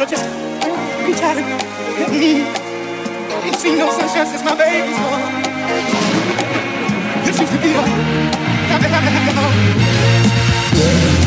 to just out and help me. Ain't seen no sunshine since my baby's born. This used to be a happy, happy, happy home.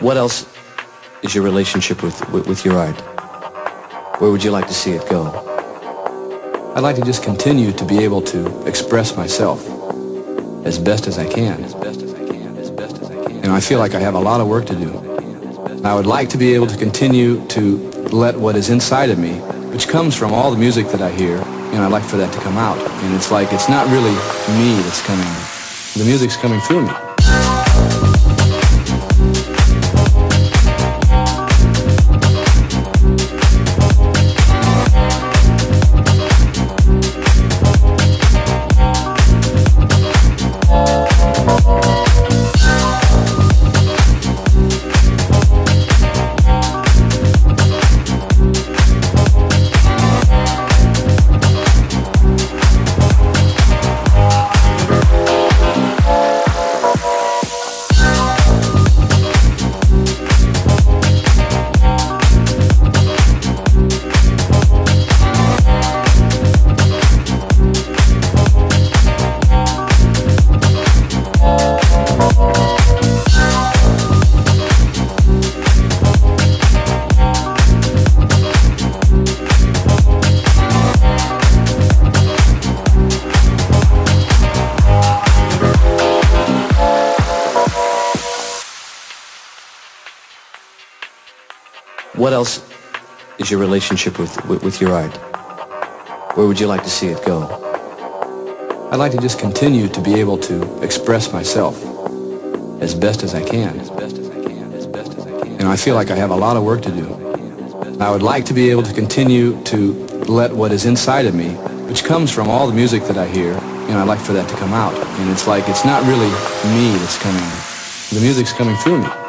What else is your relationship with, with, with your art? Where would you like to see it go? I'd like to just continue to be able to express myself as best as I can. As best as I can. As best as I can. And I feel like I have a lot of work to do. I would like to be able to continue to let what is inside of me, which comes from all the music that I hear, and I'd like for that to come out. And it's like, it's not really me that's coming, the music's coming through me. Your relationship with, with, with your art? Where would you like to see it go? I'd like to just continue to be able to express myself as best as I can. And I feel like I have a lot of work to do. I would like to be able to continue to let what is inside of me, which comes from all the music that I hear, and I'd like for that to come out. And it's like, it's not really me that's coming, the music's coming through me.